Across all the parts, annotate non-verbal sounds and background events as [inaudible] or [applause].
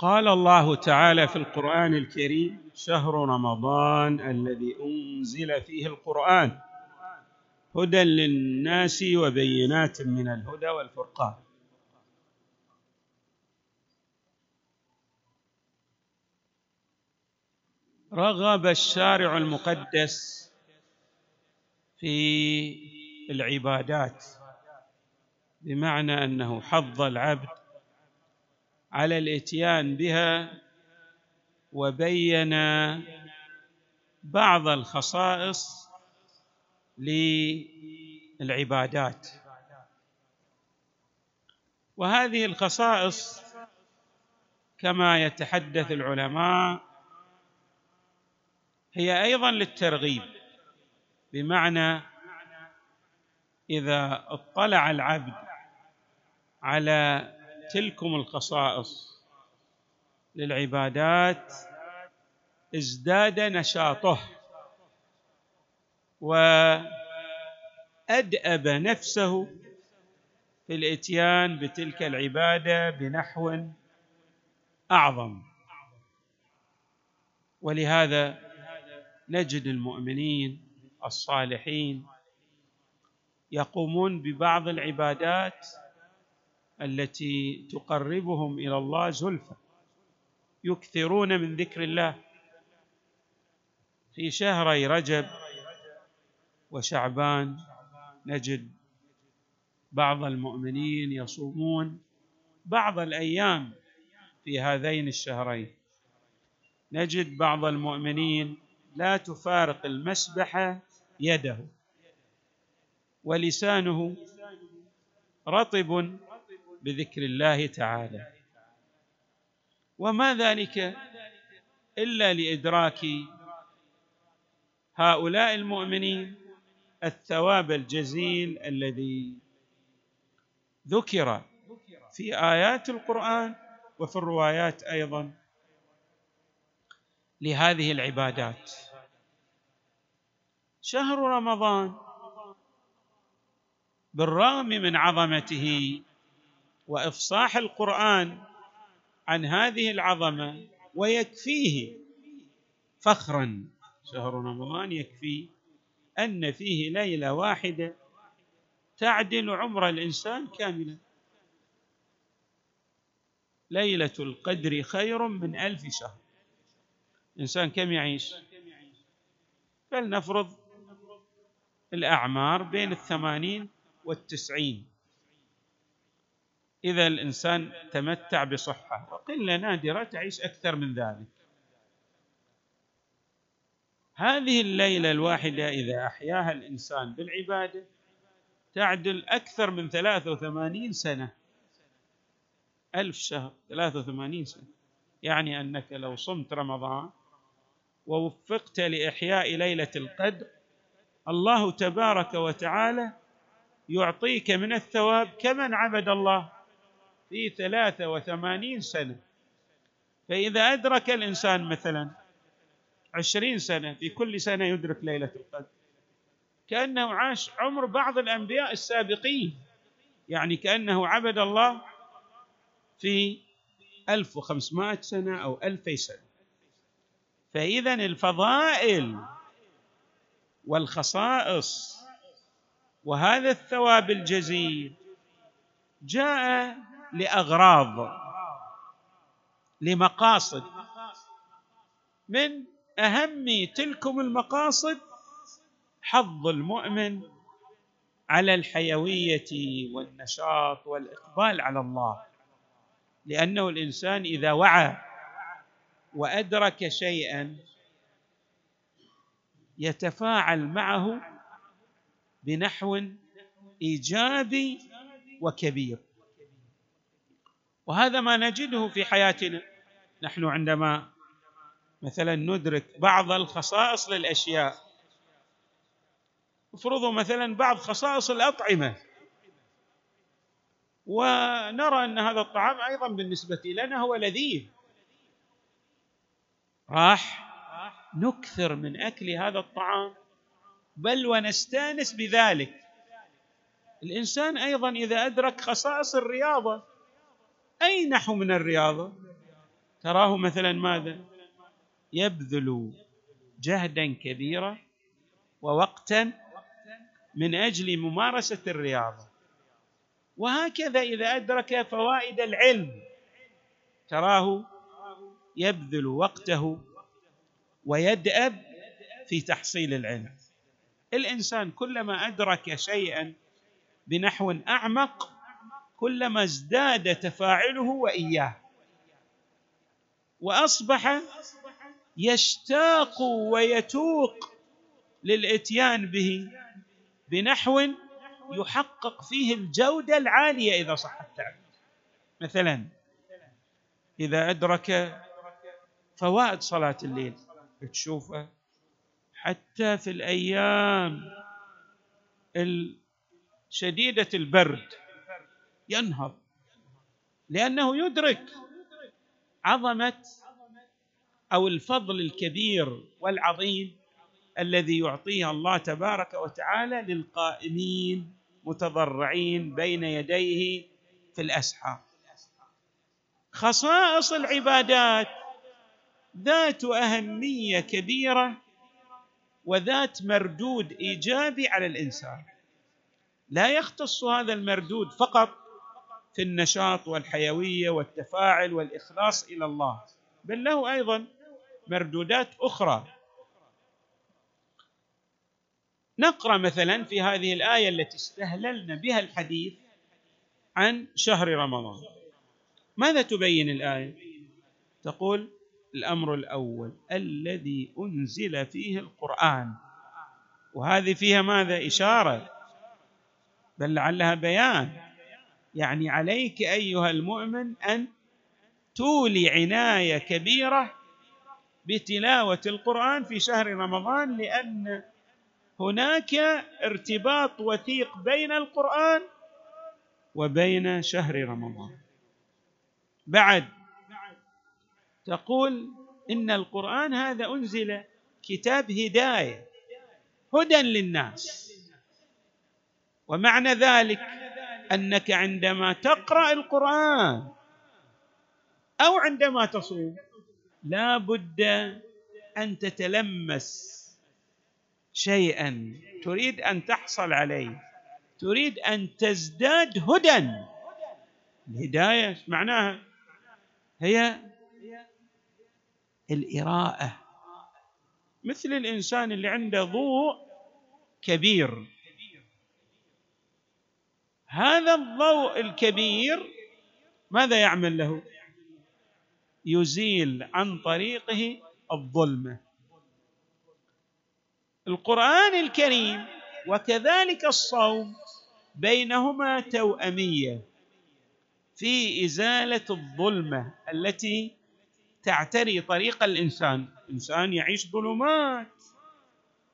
قال الله تعالى في القرآن الكريم شهر رمضان الذي أنزل فيه القرآن. هدى للناس وبينات من الهدى والفرقان. رغب الشارع المقدس في العبادات بمعنى أنه حظ العبد على الاتيان بها وبين بعض الخصائص للعبادات. وهذه الخصائص كما يتحدث العلماء هي أيضا للترغيب بمعنى إذا اطلع العبد على تلكم الخصائص للعبادات ازداد نشاطه وأدأب نفسه في الإتيان بتلك العبادة بنحو أعظم. ولهذا نجد المؤمنين الصالحين يقومون ببعض العبادات التي تقربهم إلى الله زلفى يكثرون من ذكر الله. في شهري رجب وشعبان نجد بعض المؤمنين يصومون بعض الأيام في هذين الشهرين. نجد بعض المؤمنين لا تفارق المسبحه يده ولسانه رطب بذكر الله تعالى. وما ذلك إلا لإدراك هؤلاء المؤمنين الثواب الجزيل الذي ذكر في آيات القرآن وفي الروايات أيضا لهذه العبادات. شهر رمضان بالرغم من عظمته وإفصاح القرآن عن هذه العظمة ويكفيه فخرا. شهر رمضان يكفي أن فيه ليلة واحدة تعدل عمر الإنسان كاملا. ليلة القدر خير من ألف شهر. الانسان كم يعيش؟ فلنفرض الأعمار بين الثمانين والتسعين. إذا الإنسان تمتع بصحة. وقلة نادرة تعيش أكثر من ذلك. هذه الليلة الواحدة إذا أحياها الإنسان بالعبادة تعدل أكثر من ثلاثة وثمانين سنة. ألف شهر ثلاثة وثمانين سنة. يعني أنك لو صمت رمضان ووفقت لإحياء ليلة القدر الله تبارك وتعالى يعطيك من الثواب كمن عبد الله. في ثلاثة وثمانين سنة. فإذا أدرك الإنسان مثلا عشرين سنة في كل سنة يدرك ليلة القدر. كأنه عاش عمر بعض الأنبياء السابقين. يعني كأنه عبد الله في ألف وخمسمائة سنة أو ألفي سنة. فإذا الفضائل والخصائص وهذا الثواب الجزيل جاء لأغراض لمقاصد. من أهم تلكم المقاصد حظ المؤمن على الحيوية والنشاط والإقبال على الله. لأنه الإنسان إذا وعى وأدرك شيئا يتفاعل معه بنحو إيجابي وكبير. وهذا ما نجده في حياتنا. نحن عندما مثلا ندرك بعض الخصائص للأشياء افرضوا مثلا بعض خصائص الأطعمة ونرى أن هذا الطعام أيضا بالنسبة لنا هو لذيذ. راح نكثر من أكل هذا الطعام بل ونستأنس بذلك. الإنسان أيضا إذا أدرك خصائص الرياضة أي نحو من الرياضة؟ تراه مثلا ماذا؟ يبذل جهدا كبيرا ووقتا من أجل ممارسة الرياضة. وهكذا إذا أدرك فوائد العلم تراه يبذل وقته ويدأب في تحصيل العلم. الإنسان كلما أدرك شيئا بنحو أعمق كلما ازداد تفاعله وإياه. وأصبح يشتاق ويتوق للإتيان به بنحو يحقق فيه الجودة العالية إذا صح التعبير. مثلا إذا أدرك فوائد صلاة الليل تشوفه حتى في الأيام شديده البرد ينهض. لأنه يدرك عظمة أو الفضل الكبير والعظيم الذي يعطيه الله تبارك وتعالى للقائمين متضرعين بين يديه في الأسحار. خصائص العبادات ذات أهمية كبيرة وذات مردود إيجابي على الإنسان. لا يختص هذا المردود فقط في النشاط والحيوية والتفاعل والإخلاص إلى الله. بل له أيضا مردودات أخرى. نقرأ مثلا في هذه الآية التي استهللنا بها الحديث عن شهر رمضان. ماذا تبين الآية؟ تقول الأمر الأول الذي أنزل فيه القرآن. وهذه فيها ماذا؟ إشارة. بل لعلها بيان. يعني عليك أيها المؤمن أن تولي عناية كبيرة بتلاوة القرآن في شهر رمضان لأن هناك ارتباط وثيق بين القرآن وبين شهر رمضان. بعد تقول إن القرآن هذا أنزل كتاب هداية هدى للناس. ومعنى ذلك أنك عندما تقرأ القرآن أو عندما تصوم لا بد أن تتلمس شيئا. تريد أن تحصل عليه. تريد أن تزداد هدى. الهداية معناها؟ هي الاراءه مثل الإنسان اللي عنده ضوء كبير. هذا الضوء الكبير ماذا يعمل له؟ يزيل عن طريقه الظلمة. القرآن الكريم وكذلك الصوم بينهما توأمية في إزالة الظلمة التي تعتري طريق الإنسان. الانسان يعيش ظلمات.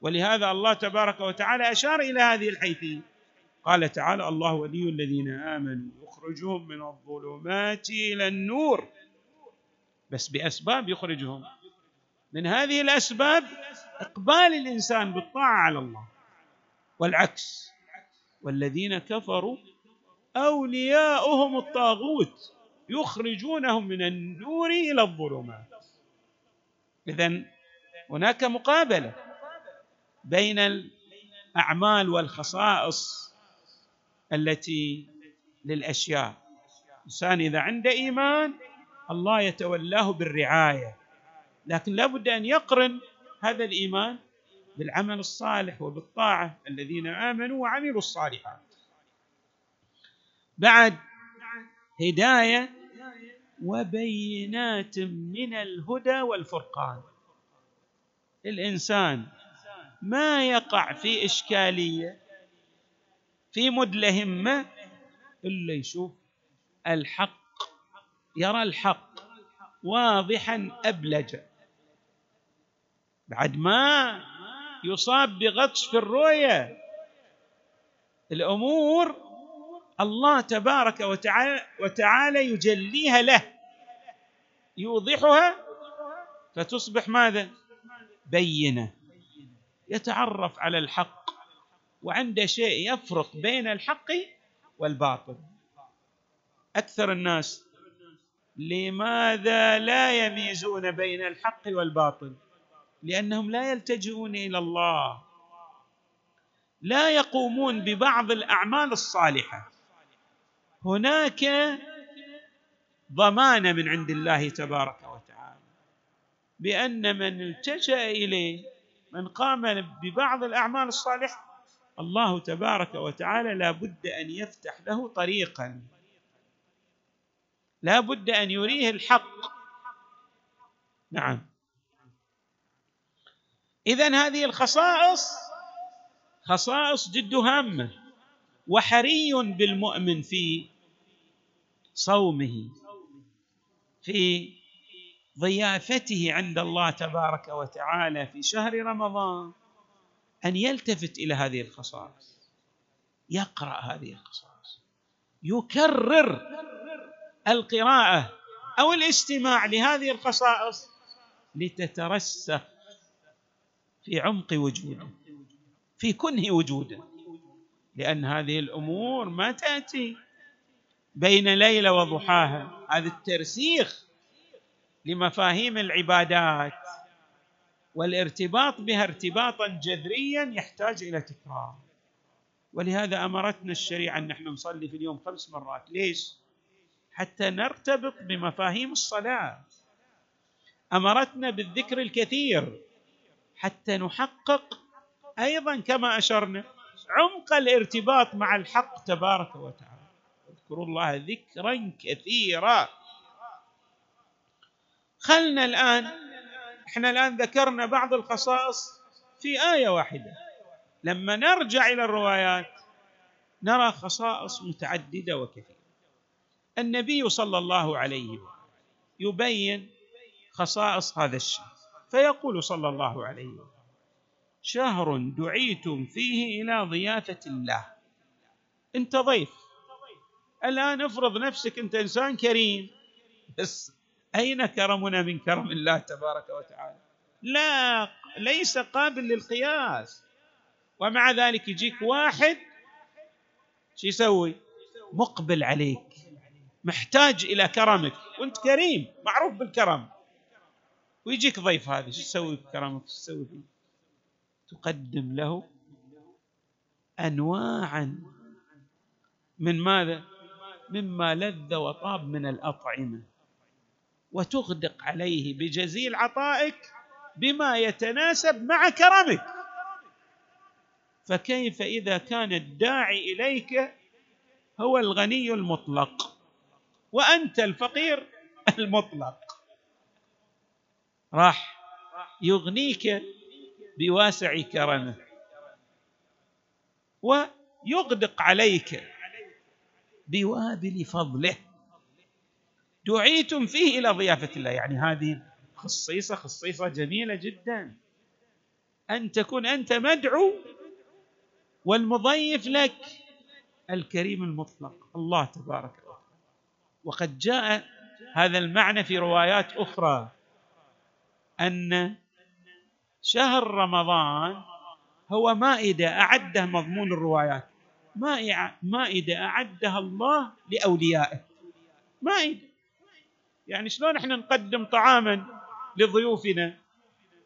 ولهذا الله تبارك وتعالى أشار إلى هذه الحيثية. قال تعالى الله ولي الذين آمنوا يخرجهم من الظلمات إلى النور. بس بأسباب يخرجهم. من هذه الأسباب إقبال الإنسان بالطاعة على الله والعكس. والذين كفروا أولياؤهم الطاغوت يخرجونهم من النور إلى الظلمات. اذا هناك مقابلة بين الأعمال والخصائص التي للأشياء. الانسان إذا عنده إيمان الله يتولاه بالرعاية. لكن لا بد أن يقرن هذا الإيمان بالعمل الصالح وبالطاعة الذين آمنوا وعملوا الصالحات. بعد هداية وبينات من الهدى والفرقان. الإنسان ما يقع في إشكالية في مدلهمه الا يشوف الحق يرى الحق واضحا ابلجا. بعد ما يصاب بغطس في الرؤية الأمور الله تبارك وتعالى, وتعالى يجليها له يوضحها فتصبح ماذا؟ بينة. يتعرف على الحق. وعنده شيء يفرق بين الحق والباطل. أكثر الناس لماذا لا يميزون بين الحق والباطل؟ لأنهم لا يلتجئون إلى الله. لا يقومون ببعض الأعمال الصالحة. هناك ضمانة من عند الله تبارك وتعالى. بأن من التجأ إليه من قام ببعض الأعمال الصالحة الله تبارك وتعالى لا بد أن يفتح له طريقا. لا بد أن يريه الحق. نعم. اذا هذه الخصائص خصائص جد هامة وحري بالمؤمن في صومه في ضيافته عند الله تبارك وتعالى في شهر رمضان. أن يلتفت إلى هذه الخصائص. يقرأ هذه الخصائص. يكرر القراءة أو الاستماع لهذه الخصائص لتترسخ في عمق وجوده في كنه وجوده لأن هذه الأمور ما تأتي بين ليلة وضحاها. هذا الترسيخ لمفاهيم العبادات. والارتباط بها ارتباطا جذريا يحتاج إلى تكرار. ولهذا أمرتنا الشريعة أن نحن نصلي في اليوم خمس مرات. ليش؟ حتى نرتبط بمفاهيم الصلاة. أمرتنا بالذكر الكثير حتى نحقق أيضا كما أشرنا عمق الارتباط مع الحق تبارك وتعالى. اذكروا الله ذكرا كثيرا. خلنا الآن إحنا الآن ذكرنا بعض الخصائص في آية واحدة. لما نرجع إلى الروايات نرى خصائص متعددة وكثيرة. النبي صلى الله عليه وسلم يبين خصائص هذا الشهر. فيقول صلى الله عليه وسلم شهر دعيتم فيه إلى ضيافة الله. أنت ضيف. الآن افرض نفسك أنت إنسان كريم. بس أين كرمنا من كرم الله تبارك وتعالى؟ لا ليس قابل للقياس. ومع ذلك يجيك واحد شو يسوي؟ مقبل عليك. محتاج إلى كرمك. وأنت كريم معروف بالكرم. ويجيك ضيف هذا شو تسوي بكرمك؟ شو تسوي فيه؟ تقدم له انواعا من ماذا؟ مما لذ وطاب من الأطعمة. وتغدق عليه بجزيل عطائك بما يتناسب مع كرمك. فكيف إذا كان الداعي إليك هو الغني المطلق وأنت الفقير المطلق. راح يغنيك بواسع كرمه ويغدق عليك بوابل فضله. دعيتم فيه إلى ضيافة الله. يعني هذه خصيصة خصيصة جميلة جدا. أن تكون أنت مدعو والمضيف لك الكريم المطلق. الله تبارك وتعالى. وقد جاء هذا المعنى في روايات أخرى أن شهر رمضان هو مائدة اعده مضمون الروايات. مائدة أعدها الله لأوليائه. مائدة. يعني شلون إحنا نقدم طعاما لضيوفنا؟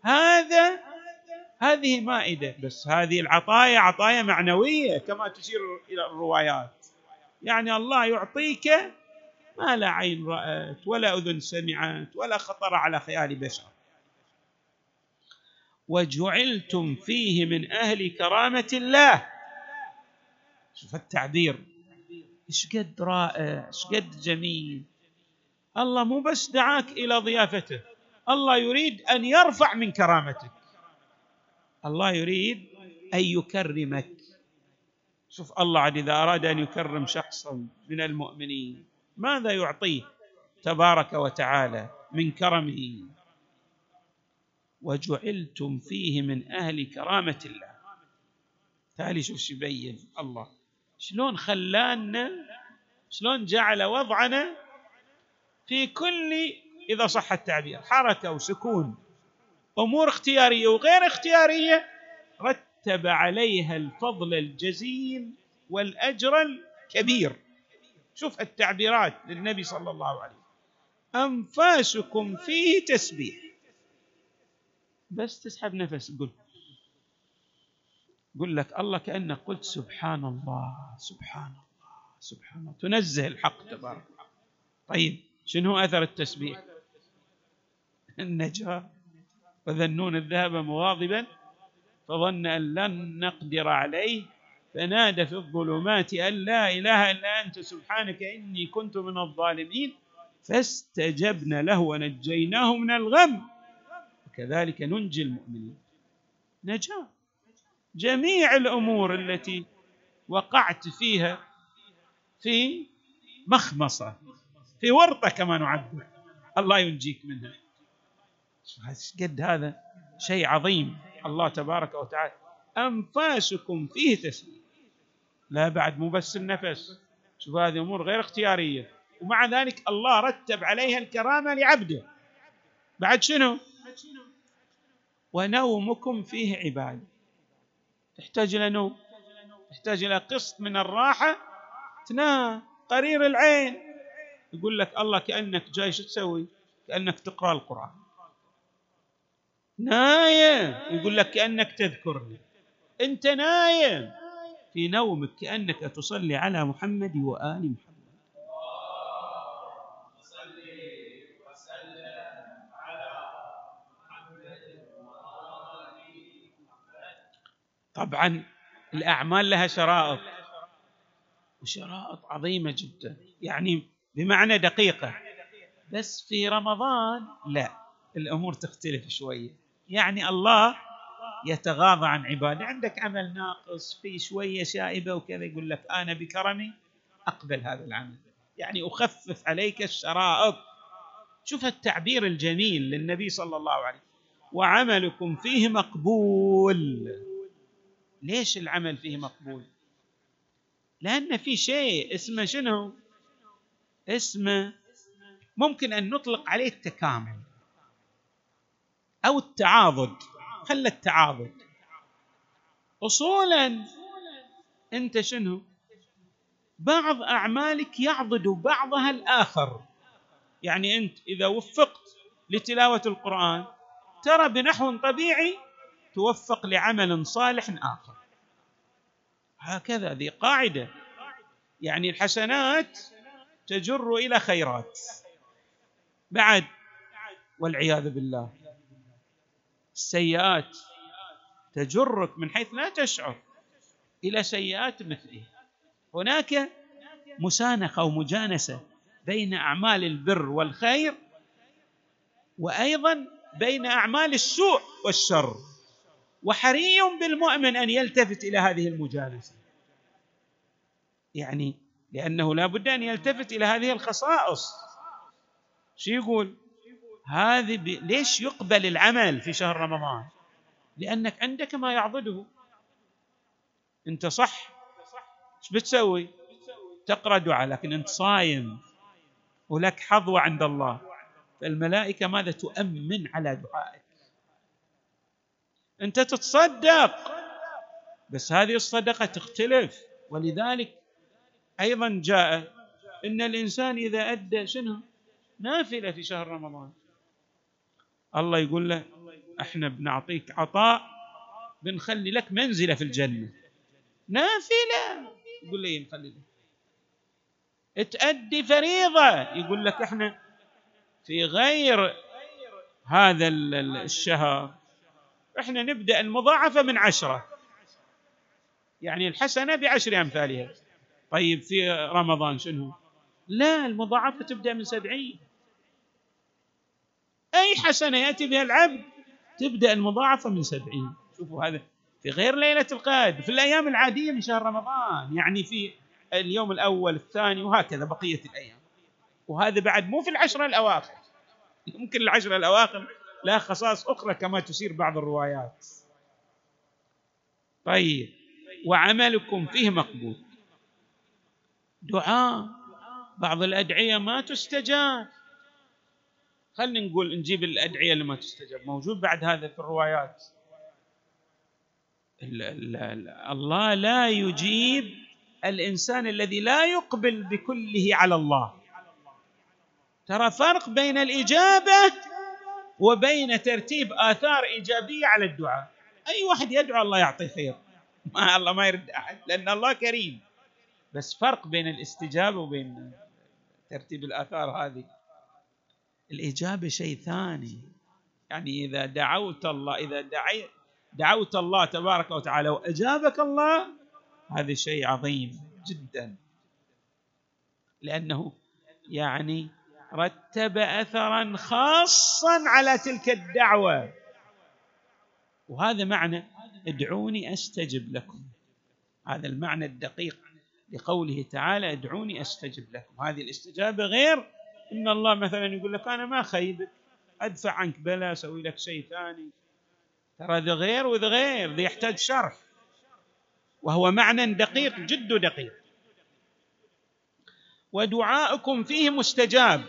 هذا هذه مائدة بس هذه العطايا عطايا معنوية كما تشير إلى الروايات. يعني الله يعطيك ما لا عين رأت ولا أذن سمعت ولا خطر على خيال بشر. وجعلتم فيه من أهل كرامة الله. شوف التعبير. إيش قد رائع إيش قد جميل. الله مو بس دعاك إلى ضيافته الله يريد أن يرفع من كرامتك. الله يريد أن يكرمك. شوف الله عاد إذا أراد أن يكرم شخصا من المؤمنين ماذا يعطيه؟ تبارك وتعالى من كرمه. وجعلتم فيه من أهل كرامة الله. تالي شوف شو يبين الله. شلون خلانا شلون جعل وضعنا في كل إذا صح التعبير حركة وسكون أمور اختيارية وغير اختيارية رتب عليها الفضل الجزيل والأجر الكبير. شوف التعبيرات للنبي صلى الله عليه وسلم. أنفاسكم فيه تسبيح. بس تسحب نفس قل. قل لك الله كأنك قلت سبحان الله سبحان الله سبحان الله. تنزه الحق تبارك طيب. شنو أثر التسبيح؟ النجاة. وذنون الذهب مغاضبا فظن أن لن نقدر عليه فنادى في الظلمات أن لا إله إلا أنت سبحانك إني كنت من الظالمين فاستجبنا له ونجيناه من الغم. وكذلك ننجي المؤمنين. نجاة. جميع الأمور التي وقعت فيها في مخمصة. في ورطة كما نعبر. الله ينجيك منها. قد هذا شيء عظيم. الله تبارك وتعالى أنفاسكم فيه تسليم. لا بعد مو بس النفس. شوف هذه أمور غير اختيارية. ومع ذلك الله رتب عليها الكرامة لعبده. بعد شنو؟ ونومكم فيه عباده تحتاج إلى نوم. تحتاج إلى قسط من الراحة. تنام. قرير العين. يقول لك الله كأنك جاي شو تسوي؟ كأنك تقرأ القرآن. نايم. يقول لك كأنك تذكرني. أنت نايم. في نومك كأنك تصلي على محمد وآل محمد. طبعا الأعمال لها شرائط. وشرائط عظيمة جدا. يعني بمعنى دقيقة. بس في رمضان لا الأمور تختلف شوية يعني الله يتغاضى عن عباده. عندك عمل ناقص في شوية شائبة وكذا يقول لك أنا بكرمي أقبل هذا العمل. يعني أخفف عليك الشرائط. شوف التعبير الجميل للنبي صلى الله عليه وسلم. وعملكم فيه مقبول. ليش العمل فيه مقبول؟ لأن في شيء اسمه شنو؟ اسمه ممكن أن نطلق عليه التكامل أو التعاضد. خلى التعاضد. أصولا أنت شنو؟ بعض أعمالك يعضد بعضها الآخر. يعني أنت إذا وفقت لتلاوة القرآن ترى بنحو طبيعي توفق لعمل صالح آخر. هكذا ذي قاعدة. يعني الحسنات تجر إلى خيرات. بعد والعياذ بالله. السيئات تجرك من حيث لا تشعر إلى سيئات مثله. هناك مسانخه ومجانسه بين أعمال البر والخير وأيضا بين أعمال السوء والشر. وحري بالمؤمن أن يلتفت إلى هذه المجالسه يعني لأنه لا بد أن يلتفت إلى هذه الخصائص. شو يقول؟ هذه ب... ليش يقبل العمل في شهر رمضان؟ لأنك عندك ما يعضده. أنت صح. إيش بتسوي؟ تقرأ دعاء لكن أنت صايم ولك حظوه عند الله. فالملائكة ماذا تؤمن على دعائك؟ أنت تتصدق. بس هذه الصدقة تختلف. ولذلك أيضا جاء إن الإنسان إذا أدى شنو؟ نافلة في شهر رمضان. الله يقول له إحنا بنعطيك عطاء بنخلي لك منزلة في الجنة. نافلة. يقول لي نخلي لك؟ تأدي فريضة. يقول لك إحنا في غير هذا الشهر. إحنا نبدأ المضاعفة من عشرة. يعني الحسنة بعشر أمثالها. طيب في رمضان شنو؟ لا المضاعفة تبدأ من سبعين. أي حسنة يأتي بها العبد تبدأ المضاعفة من سبعين. شوفوا هذا في غير ليلة القدر في الأيام العادية من شهر رمضان يعني في اليوم الأول الثاني وهكذا بقية الأيام. وهذا بعد مو في العشرة الأواخر. يمكن العشرة الأواخر لها خصائص أخرى كما تشير بعض الروايات. طيب وعملكم فيه مقبول. دعاء بعض الأدعية ما تستجاب. خلينا نقول نجيب الأدعية اللي ما تستجاب. موجود بعد هذا في الروايات. الله لا يجيب الإنسان الذي لا يقبل بكله على الله. ترى فرق بين الإجابة وبين ترتيب آثار إيجابية على الدعاء. أي واحد يدعو الله يعطيه خير؟ [laughs] ما الله ما يرد أحد لأن الله كريم. بس فرق بين الاستجابة وبين ترتيب الآثار هذه. الإجابة شيء ثاني. يعني إذا دعوت الله إذا دعيت دعوت الله تبارك وتعالى وأجابك الله هذا شيء عظيم جدا. لأنه يعني رتب أثرا خاصا على تلك الدعوة. وهذا معنى ادعوني أستجب لكم. هذا المعنى الدقيق. لقوله تعالى ادعوني أستجب لكم. هذه الاستجابة غير إن الله مثلا يقول لك أنا ما خيبك أدفع عنك بلا أسوي لك شيء ثاني. ترى ذا غير وذا غير ذا يحتاج شرح. وهو معنى دقيق جد دقيق. ودعاؤكم فيه مستجاب.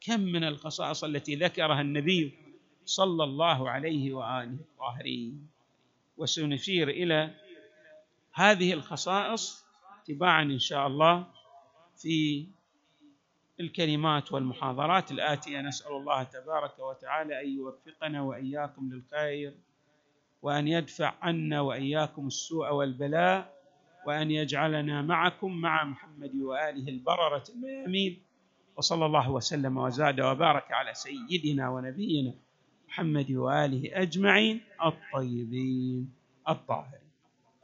كم من الخصائص التي ذكرها النبي صلى الله عليه وآله الطاهرين. وسنشير إلى هذه الخصائص تباعا إن شاء الله في الكلمات والمحاضرات الآتية. نسأل الله تبارك وتعالى أن يوفقنا وإياكم للخير وأن يدفع عنا وإياكم السوء والبلاء وأن يجعلنا معكم مع محمد وآله البررة الميامين. وصلى الله وسلم وزاد وبارك على سيدنا ونبينا محمد وآله أجمعين الطيبين الطاهرين.